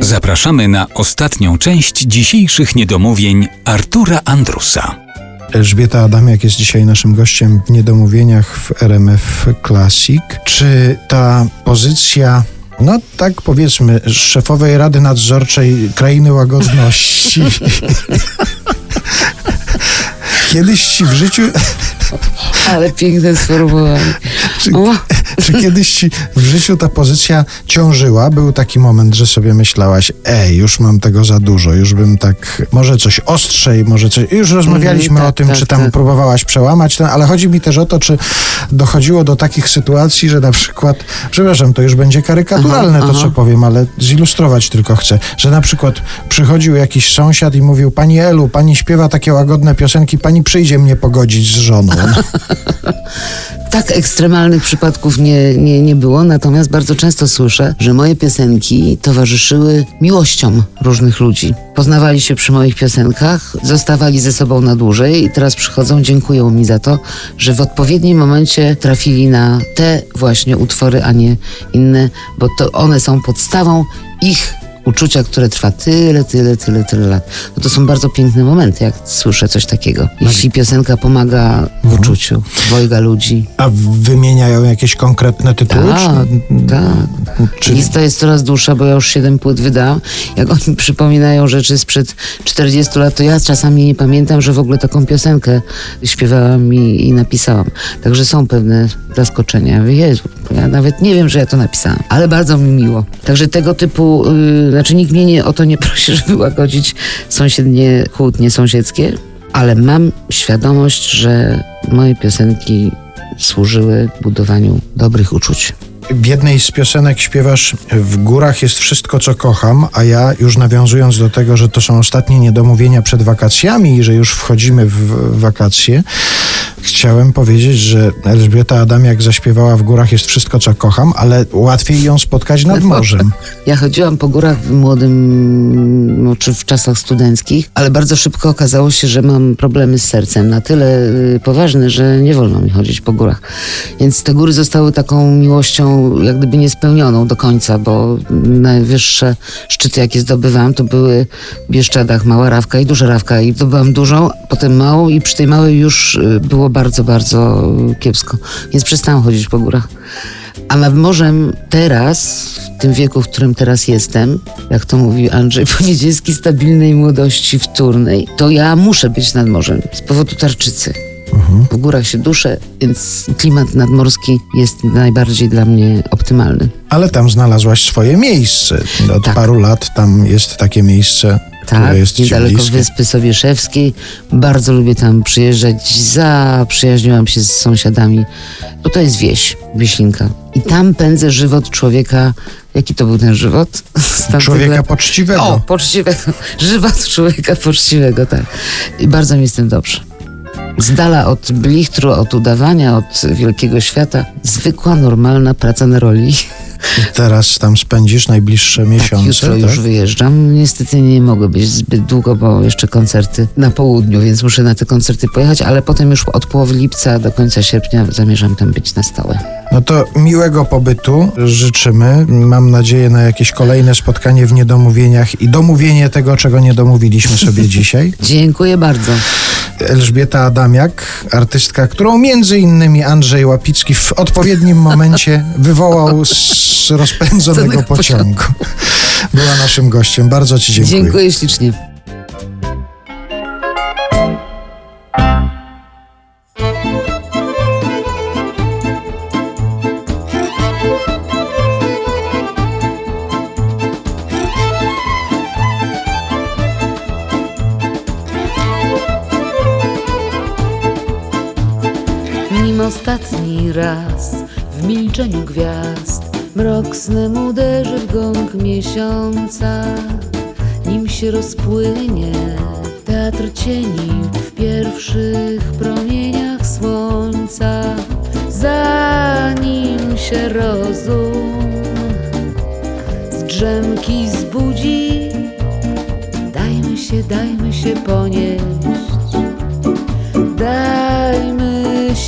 Zapraszamy na ostatnią część dzisiejszych niedomówień Artura Andrusa. Elżbieta Adamiak jest dzisiaj naszym gościem w Niedomówieniach w RMF Classic. Czy ta pozycja, no tak powiedzmy, szefowej Rady Nadzorczej Krainy Łagodności kiedyś ci w życiu... Ale piękne sformułowanie. Czy. Czy kiedyś ci w życiu ta pozycja ciążyła? Był taki moment, że sobie myślałaś, ej, już mam tego za dużo, już bym tak, może coś ostrzej, może coś... Już rozmawialiśmy o tak, tym, tak, czy tam tak. próbowałaś przełamać, ten, ale chodzi mi też o to, czy dochodziło do takich sytuacji, że na przykład, przepraszam, to już będzie karykaturalne Aha, to, co aha. powiem, ale zilustrować tylko chcę, że na przykład przychodził jakiś sąsiad i mówił, pani Elu, pani śpiewa takie łagodne piosenki, pani przyjdzie mnie pogodzić z żoną. Tak ekstremalnych przypadków nie, nie, nie było, natomiast bardzo często słyszę, że moje piosenki towarzyszyły miłościom różnych ludzi. Poznawali się przy moich piosenkach, zostawali ze sobą na dłużej i teraz przychodzą, dziękują mi za to, że w odpowiednim momencie trafili na te właśnie utwory, a nie inne, bo to one są podstawą ich uczucia, które trwa tyle, tyle, tyle, tyle lat. No to są bardzo piękne momenty, jak słyszę coś takiego. Jeśli piosenka pomaga w uczuciu dwojga ludzi. A wymieniają jakieś konkretne tytuły? Tak, czy- tak. Czy- Lista jest coraz dłuższa, bo ja już 7 płyt wydałam. Jak oni przypominają rzeczy sprzed 40 lat, to ja czasami nie pamiętam, że w ogóle taką piosenkę śpiewałam i, i napisałam. Także są pewne zaskoczenia. Jezu, ja nawet nie wiem, że ja to napisałam, ale bardzo mi miło. Także tego typu, yy, znaczy nikt mnie nie, o to nie prosi, żeby łagodzić sąsiednie kłótnie sąsiedzkie, ale mam świadomość, że moje piosenki służyły budowaniu dobrych uczuć. W jednej z piosenek śpiewasz W górach jest wszystko, co kocham, a ja już nawiązując do tego, że to są ostatnie niedomówienia przed wakacjami i że już wchodzimy w wakacje, chciałem powiedzieć, że Elżbieta Adamiak zaśpiewała W górach jest wszystko, co kocham, ale łatwiej ją spotkać nad morzem. Ja chodziłam po górach w młodym, no, czy w czasach studenckich, ale bardzo szybko okazało się, że mam problemy z sercem na tyle y, poważne, że nie wolno mi chodzić po górach. Więc te góry zostały taką miłością jak gdyby niespełnioną do końca, bo najwyższe szczyty, jakie zdobywałam, to były w Bieszczadach mała rawka i duża rawka. I zdobyłam dużą, potem małą i przy tej małej już y, było bardzo, bardzo kiepsko. Więc przestałam chodzić po górach. A nad morzem teraz, w tym wieku, w którym teraz jestem, jak to mówi Andrzej Poniedzielski, stabilnej młodości wtórnej, to ja muszę być nad morzem z powodu tarczycy. W górach się duszę, więc klimat nadmorski jest najbardziej dla mnie optymalny. Ale tam znalazłaś swoje miejsce. Od Tak. paru lat tam jest takie miejsce, Tak, które jest ci niedaleko bliskie. Wyspy Sobieszewskiej. Bardzo lubię tam przyjeżdżać. Zaprzyjaźniłam się z sąsiadami. To jest wieś, Wieślinka. I tam pędzę żywot człowieka. Jaki to był ten żywot? Człowieka lat? poczciwego. O, poczciwego. Żywot człowieka poczciwego, tak. I bardzo mi z tym dobrze. Z dala od blichtru, od udawania, od wielkiego świata. Zwykła, normalna praca na roli. Teraz tam spędzisz najbliższe miesiące. Jutro tak? już wyjeżdżam. Niestety nie mogę być zbyt długo, bo jeszcze koncerty na południu, więc muszę na te koncerty pojechać, ale potem już od połowy lipca do końca sierpnia zamierzam tam być na stałe. No to miłego pobytu życzymy. Mam nadzieję na jakieś kolejne spotkanie w niedomówieniach i domówienie tego, czego nie domówiliśmy sobie dzisiaj. Dziękuję bardzo. Elżbieta Adamiak, artystka, którą między innymi Andrzej Łapicki w odpowiednim momencie wywołał z rozpędzonego Pędzonego pociągu. Była naszym gościem. Bardzo Ci dziękuję. Dziękuję ślicznie. Ostatni raz w milczeniu gwiazd. Mrok snem uderzy w gąg miesiąca Nim się rozpłynie teatr cieni W pierwszych promieniach słońca. Zanim się rozum z drzemki zbudzi. Dajmy się, dajmy się ponieść. Dajmy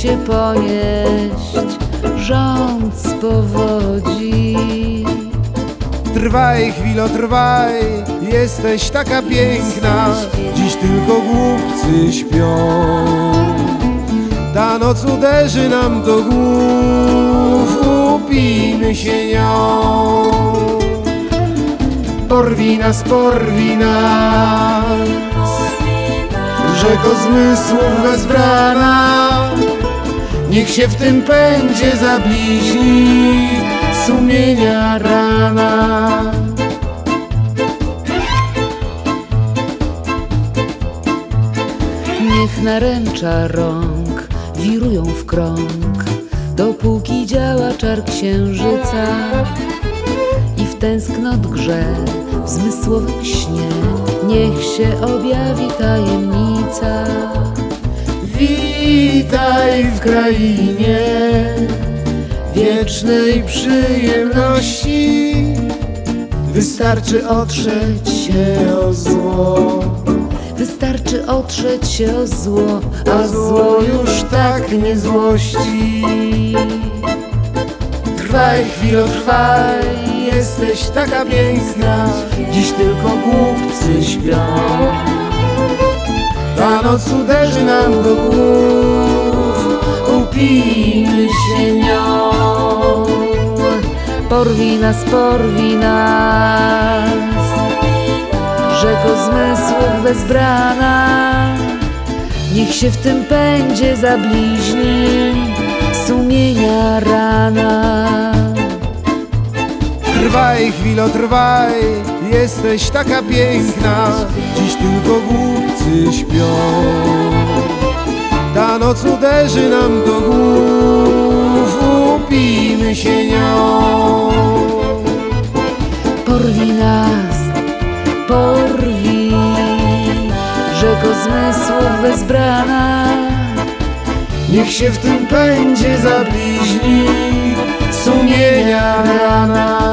się ponieść rząd z powodzi Trwaj, chwilo, trwaj, jesteś taka piękna. Dziś tylko głupcy śpią. Ta noc uderzy nam do głów Upijmy się nią. Porwi nas, porwi nas. Rzeko zmysłów wezbrana Niech się w tym pędzie zabliźni Sumienia rana Niech naręcza rąk wirują w krąg, dopóki działa czar księżyca i w tęsknot grze w zmysłowym śnie niech się objawi tajemnica. Witaj w krainie Wiecznej przyjemności. Wystarczy otrzeć się o zło. Wystarczy otrzeć się o zło, A zło już tak nie złości. Trwaj chwilo, trwaj Jesteś taka piękna. Dziś tylko głupcy śpią Noc uderzy nam do głów. Upijmy się nią. Porwi nas, porwi nas. Rzeko zmysłów wezbrana Niech się w tym pędzie zabliźni Sumienia rana. Trwaj chwilo, trwaj. Jesteś taka piękna. Dziś tylko śpią. Ta noc uderzy nam do głów Upijmy się nią. Porwi nas, porwi Rzeko zmysłów wezbrana Niech się w tym pędzie zabliźni Sumienia rana